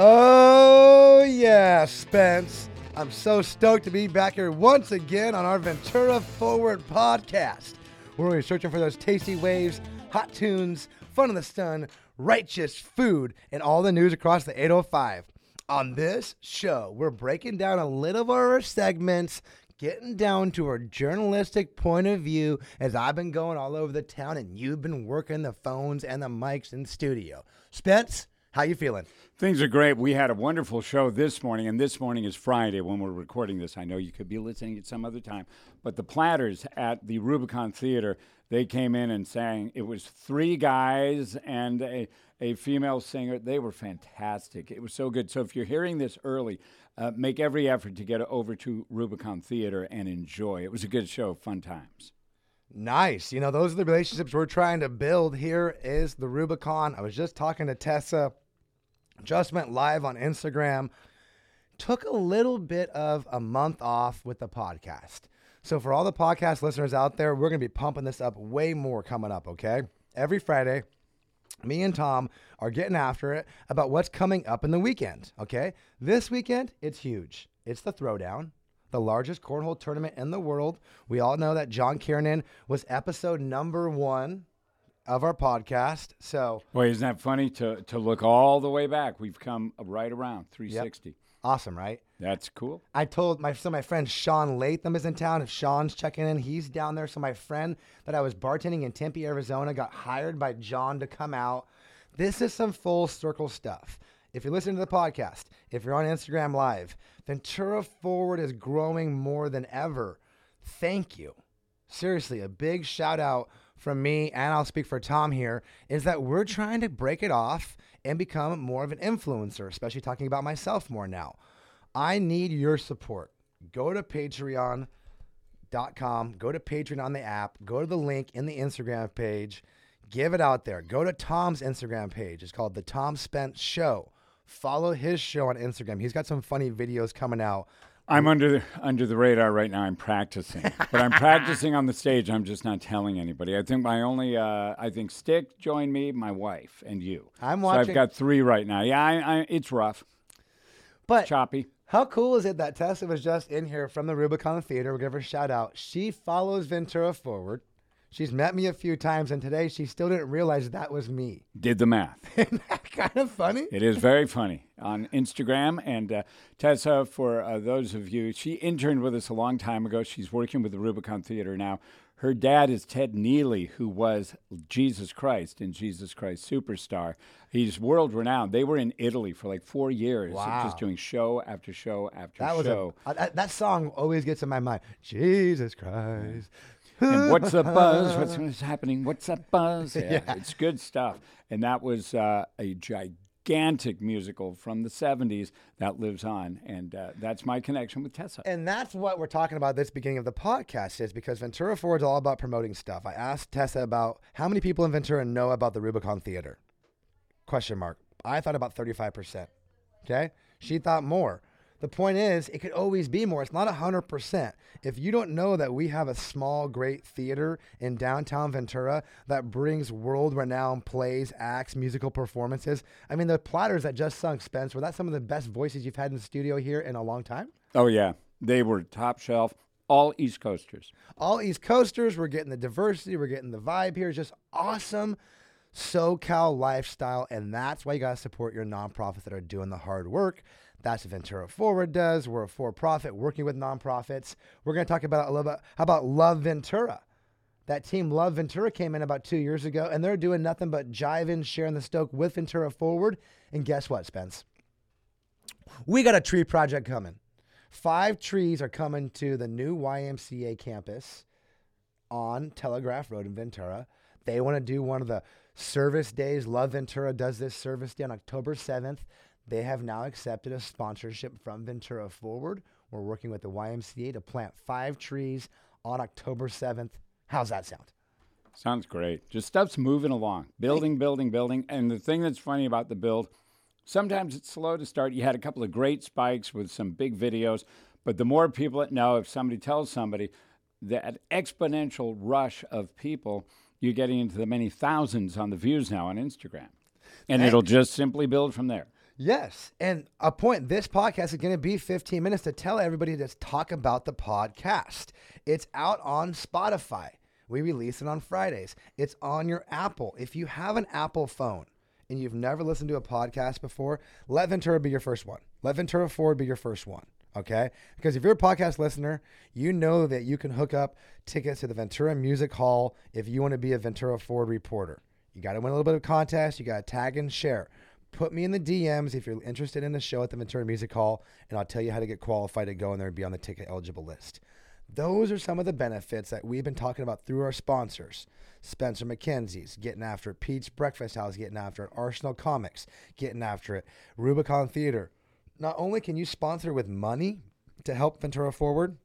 Oh, yeah, Spence. I'm so stoked to be back here once again on our Ventura Forward podcast, we're searching for those tasty waves, hot tunes, fun in the sun, righteous food, and all the news across the 805. On this show, we're breaking down a little of our segments, getting down to our journalistic point of view as I've been going all over the town and you've been working the phones and the mics in studio. Spence, how you feeling? Things are great. We had a wonderful show this morning, and this morning is Friday when we're recording this. I know you could be listening at some other time, but the Platters at the Rubicon Theater, they came in and sang. It was three guys and a, a female singer. They were fantastic. It was so good. So if you're hearing this early, uh, make every effort to get over to Rubicon Theater and enjoy. It was a good show, fun times. Nice. You know, those are the relationships we're trying to build. Here is the Rubicon. I was just talking to Tessa just went live on Instagram. Took a little bit of a month off with the podcast. So, for all the podcast listeners out there, we're going to be pumping this up way more coming up, okay? Every Friday, me and Tom are getting after it about what's coming up in the weekend, okay? This weekend, it's huge. It's the Throwdown, the largest cornhole tournament in the world. We all know that John Kiernan was episode number one of our podcast. So, boy, isn't that funny to to look all the way back? We've come right around 360. Yep. Awesome, right? That's cool. I told my so my friend Sean Latham is in town. If Sean's checking in, he's down there. So my friend that I was bartending in Tempe, Arizona, got hired by John to come out. This is some full circle stuff. If you're listening to the podcast, if you're on Instagram Live, Ventura Forward is growing more than ever. Thank you. Seriously, a big shout out from me, and I'll speak for Tom here, is that we're trying to break it off and become more of an influencer, especially talking about myself more now. I need your support. Go to patreon.com, go to Patreon on the app, go to the link in the Instagram page, give it out there. Go to Tom's Instagram page. It's called The Tom Spence Show. Follow his show on Instagram. He's got some funny videos coming out I'm under the, under the radar right now. I'm practicing, but I'm practicing on the stage. I'm just not telling anybody. I think my only, uh, I think Stick joined me, my wife, and you. I'm watching. So I've got three right now. Yeah, I, I, it's rough, but choppy. How cool is it that Tessa was just in here from the Rubicon Theater? We'll give her a shout out. She follows Ventura forward. She's met me a few times, and today she still didn't realize that was me. Did the math. Isn't that kind of funny? It is very funny on Instagram. And uh, Tessa, for uh, those of you, she interned with us a long time ago. She's working with the Rubicon Theater now. Her dad is Ted Neeley, who was Jesus Christ in Jesus Christ Superstar. He's world renowned. They were in Italy for like four years, wow. just doing show after show after that show. Was a, that song always gets in my mind. Jesus Christ, and what's the buzz? What's, happening? What's that buzz? Yeah, yeah, It's good stuff. And that was uh, a gigantic musical from the 70s that lives on. And uh, that's my connection with Tessa. And that's what we're talking about this beginning of the podcast is because Ventura Forward is all about promoting stuff. I asked Tessa about how many people in Ventura know about the Rubicon Theater? Question mark. I thought about 35%. Okay? She thought more. The point is, it could always be more. It's not 100%. If you don't know that we have a small, great theater in downtown Ventura that brings world renowned plays, acts, musical performances, I mean, the platters that just sung Spence, were that some of the best voices you've had in the studio here in a long time? Oh, yeah. They were top shelf. All East Coasters. All East Coasters. We're getting the diversity. We're getting the vibe here. It's just awesome. SoCal lifestyle, and that's why you got to support your nonprofits that are doing the hard work. That's what Ventura Forward does. We're a for-profit working with nonprofits. We're going to talk about a little bit. How about Love Ventura? That team Love Ventura came in about two years ago, and they're doing nothing but jiving, sharing the stoke with Ventura Forward. And guess what, Spence? We got a tree project coming. Five trees are coming to the new YMCA campus on Telegraph Road in Ventura. They want to do one of the service days. Love Ventura does this service day on October 7th. They have now accepted a sponsorship from Ventura Forward. We're working with the YMCA to plant five trees on October 7th. How's that sound? Sounds great. Just stuff's moving along, building, building, building. And the thing that's funny about the build, sometimes it's slow to start. You had a couple of great spikes with some big videos, but the more people that know, if somebody tells somebody, that exponential rush of people, you're getting into the many thousands on the views now on Instagram. And it'll just simply build from there. Yes. And a point this podcast is going to be 15 minutes to tell everybody to talk about the podcast. It's out on Spotify. We release it on Fridays. It's on your Apple. If you have an Apple phone and you've never listened to a podcast before, let Ventura be your first one. Let Ventura Forward be your first one. Okay? Because if you're a podcast listener, you know that you can hook up tickets to the Ventura Music Hall if you want to be a Ventura Forward reporter. You got to win a little bit of contest. You got to tag and share. Put me in the DMs if you're interested in the show at the Ventura Music Hall, and I'll tell you how to get qualified to go in there and be on the ticket eligible list. Those are some of the benefits that we've been talking about through our sponsors. Spencer Makenzie's getting after it. Pete's Breakfast House getting after it. Arsenal Comics getting after it. Rubicon Theater. Not only can you sponsor with money to help Ventura forward,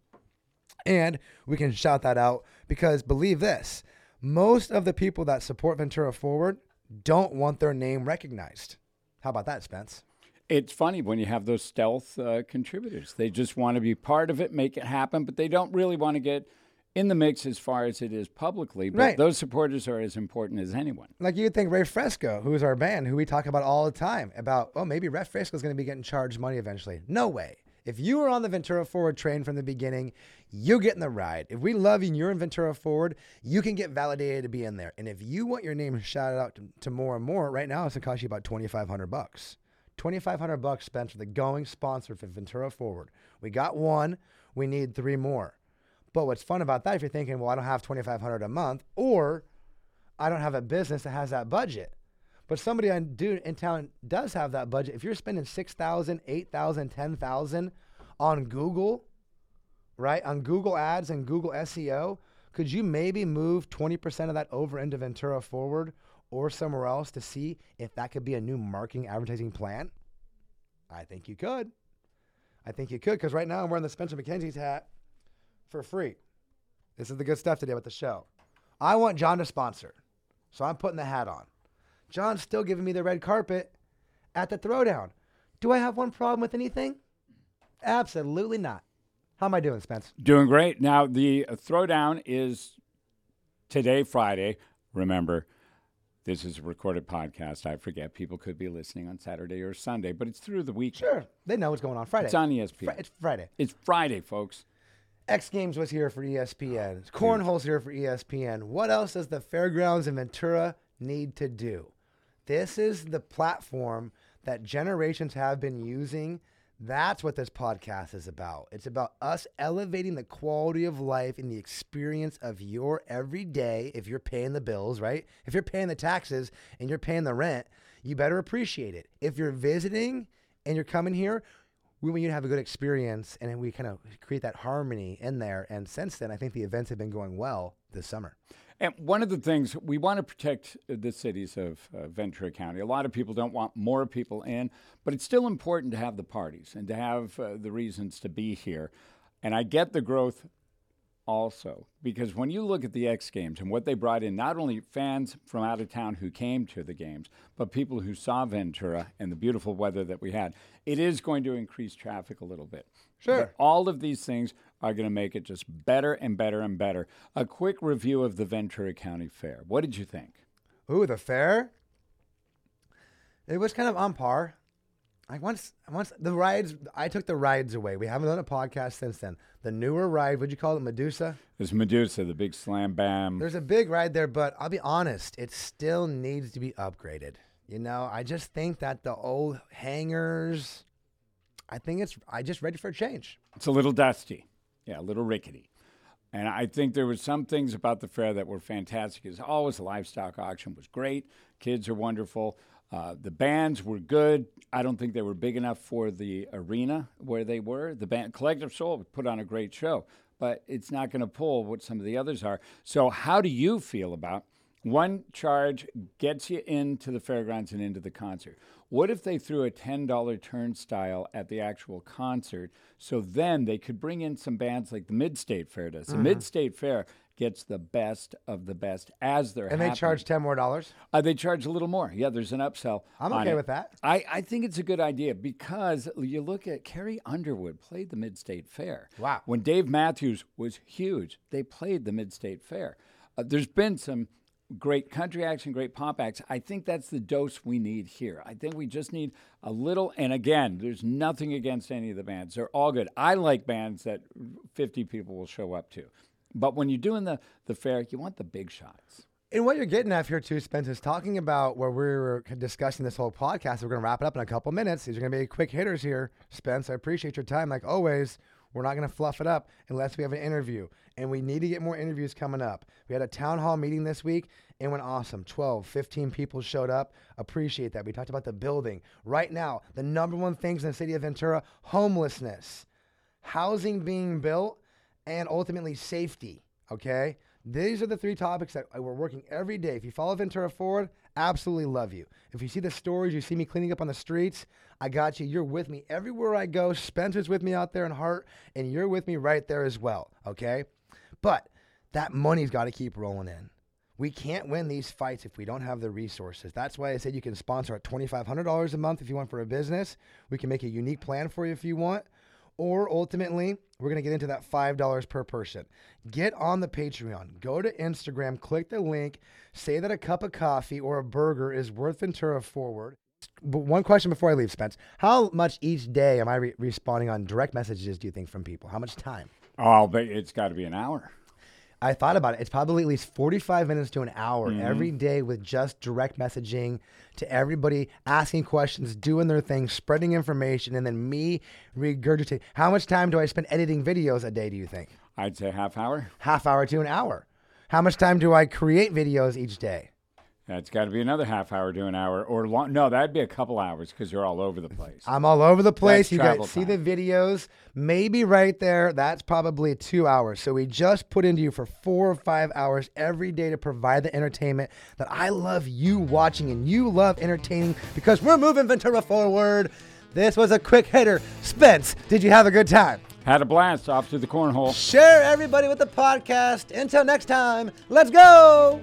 and we can shout that out because believe this most of the people that support Ventura Forward don't want their name recognized. How about that, Spence? It's funny when you have those stealth uh, contributors. They just want to be part of it, make it happen, but they don't really want to get in the mix as far as it is publicly. But Right. those supporters are as important as anyone. Like you'd think Ray Fresco, who's our band, who we talk about all the time, about, oh, maybe Ray Fresco is going to be getting charged money eventually. No way. If you were on the Ventura Forward train from the beginning, you're getting the ride. If we love you and you're in Ventura Forward, you can get validated to be in there. And if you want your name shouted out to, to more and more, right now it's to cost you about 2500 bucks. 2500 bucks spent for the going sponsor for Ventura Forward. We got one, we need three more. But what's fun about that, if you're thinking, well, I don't have 2500 a month, or I don't have a business that has that budget. But somebody on do in town does have that budget. If you're spending 6,000, 8,000, 10,000 on Google, right? On Google Ads and Google SEO, could you maybe move 20% of that over into Ventura Forward or somewhere else to see if that could be a new marketing advertising plan? I think you could. I think you could because right now I'm wearing the Spencer Makenzie's hat for free. This is the good stuff today with the show. I want John to sponsor, so I'm putting the hat on. John's still giving me the red carpet at the throwdown. Do I have one problem with anything? Absolutely not. How am I doing, Spence? Doing great. Now, the throwdown is today, Friday. Remember, this is a recorded podcast. I forget. People could be listening on Saturday or Sunday, but it's through the week. Sure. They know what's going on Friday. It's on ESPN. Fri- it's Friday. It's Friday, folks. X Games was here for ESPN. Oh, Cornhole's here for ESPN. What else does the Fairgrounds in Ventura need to do? This is the platform that generations have been using. That's what this podcast is about. It's about us elevating the quality of life and the experience of your everyday. If you're paying the bills, right? If you're paying the taxes and you're paying the rent, you better appreciate it. If you're visiting and you're coming here, we want you to have a good experience and we kind of create that harmony in there. And since then, I think the events have been going well this summer. And one of the things we want to protect the cities of uh, Ventura County. A lot of people don't want more people in, but it's still important to have the parties and to have uh, the reasons to be here. And I get the growth also because when you look at the X Games and what they brought in, not only fans from out of town who came to the games, but people who saw Ventura and the beautiful weather that we had, it is going to increase traffic a little bit. Sure. But all of these things are going to make it just better and better and better. A quick review of the Ventura County Fair. What did you think? Ooh, the fair. It was kind of on par. Like once, once the rides, I took the rides away. We haven't done a podcast since then. The newer ride, would you call it Medusa? It's Medusa, the big slam bam. There's a big ride there, but I'll be honest, it still needs to be upgraded. You know, I just think that the old hangars, I think it's, I just ready for a change. It's a little dusty. Yeah, a little rickety. And I think there were some things about the fair that were fantastic. As always, the livestock auction was great. Kids are wonderful. Uh, the bands were good. I don't think they were big enough for the arena where they were. The band Collective Soul put on a great show, but it's not going to pull what some of the others are. So, how do you feel about one charge gets you into the fairgrounds and into the concert? What if they threw a $10 turnstile at the actual concert so then they could bring in some bands like the Mid State Fair does? The Mid State Fair gets the best of the best as they're And they charge 10 more dollars. Uh, they charge a little more. Yeah, there's an upsell. I'm okay it. with that. I, I think it's a good idea because you look at Carrie Underwood played the Mid State Fair. Wow. When Dave Matthews was huge, they played the Mid State Fair. Uh, there's been some great country acts and great pop acts. I think that's the dose we need here. I think we just need a little. And again, there's nothing against any of the bands; they're all good. I like bands that 50 people will show up to. But when you're doing the the fair, you want the big shots. And what you're getting at here too, Spence, is talking about where we were discussing this whole podcast. We're going to wrap it up in a couple minutes. These are going to be quick hitters here, Spence. I appreciate your time, like always. We're not going to fluff it up unless we have an interview. And we need to get more interviews coming up. We had a town hall meeting this week. It went awesome. 12, 15 people showed up. Appreciate that. We talked about the building. Right now, the number one things in the city of Ventura homelessness, housing being built, and ultimately safety. Okay? These are the three topics that we're working every day. If you follow Ventura Forward, absolutely love you. If you see the stories, you see me cleaning up on the streets, I got you. You're with me everywhere I go. Spencer's with me out there in Hart, and you're with me right there as well. Okay? But that money's got to keep rolling in. We can't win these fights if we don't have the resources. That's why I said you can sponsor at $2,500 a month if you want for a business. We can make a unique plan for you if you want. Or ultimately, we're going to get into that $5 per person. Get on the Patreon. Go to Instagram, click the link, say that a cup of coffee or a burger is worth Ventura Forward. But one question before I leave, Spence. How much each day am I re- responding on direct messages, do you think, from people? How much time? Oh, but it's got to be an hour. I thought about it. It's probably at least 45 minutes to an hour mm-hmm. every day with just direct messaging to everybody, asking questions, doing their thing, spreading information, and then me regurgitating. How much time do I spend editing videos a day, do you think? I'd say half hour. Half hour to an hour. How much time do I create videos each day? That's got to be another half hour to an hour or long. No, that'd be a couple hours because you're all over the place. I'm all over the place. That's you guys see the videos. Maybe right there, that's probably two hours. So we just put into you for four or five hours every day to provide the entertainment that I love you watching and you love entertaining because we're moving Ventura forward. This was a quick hitter. Spence, did you have a good time? Had a blast off to the cornhole. Share everybody with the podcast. Until next time, let's go.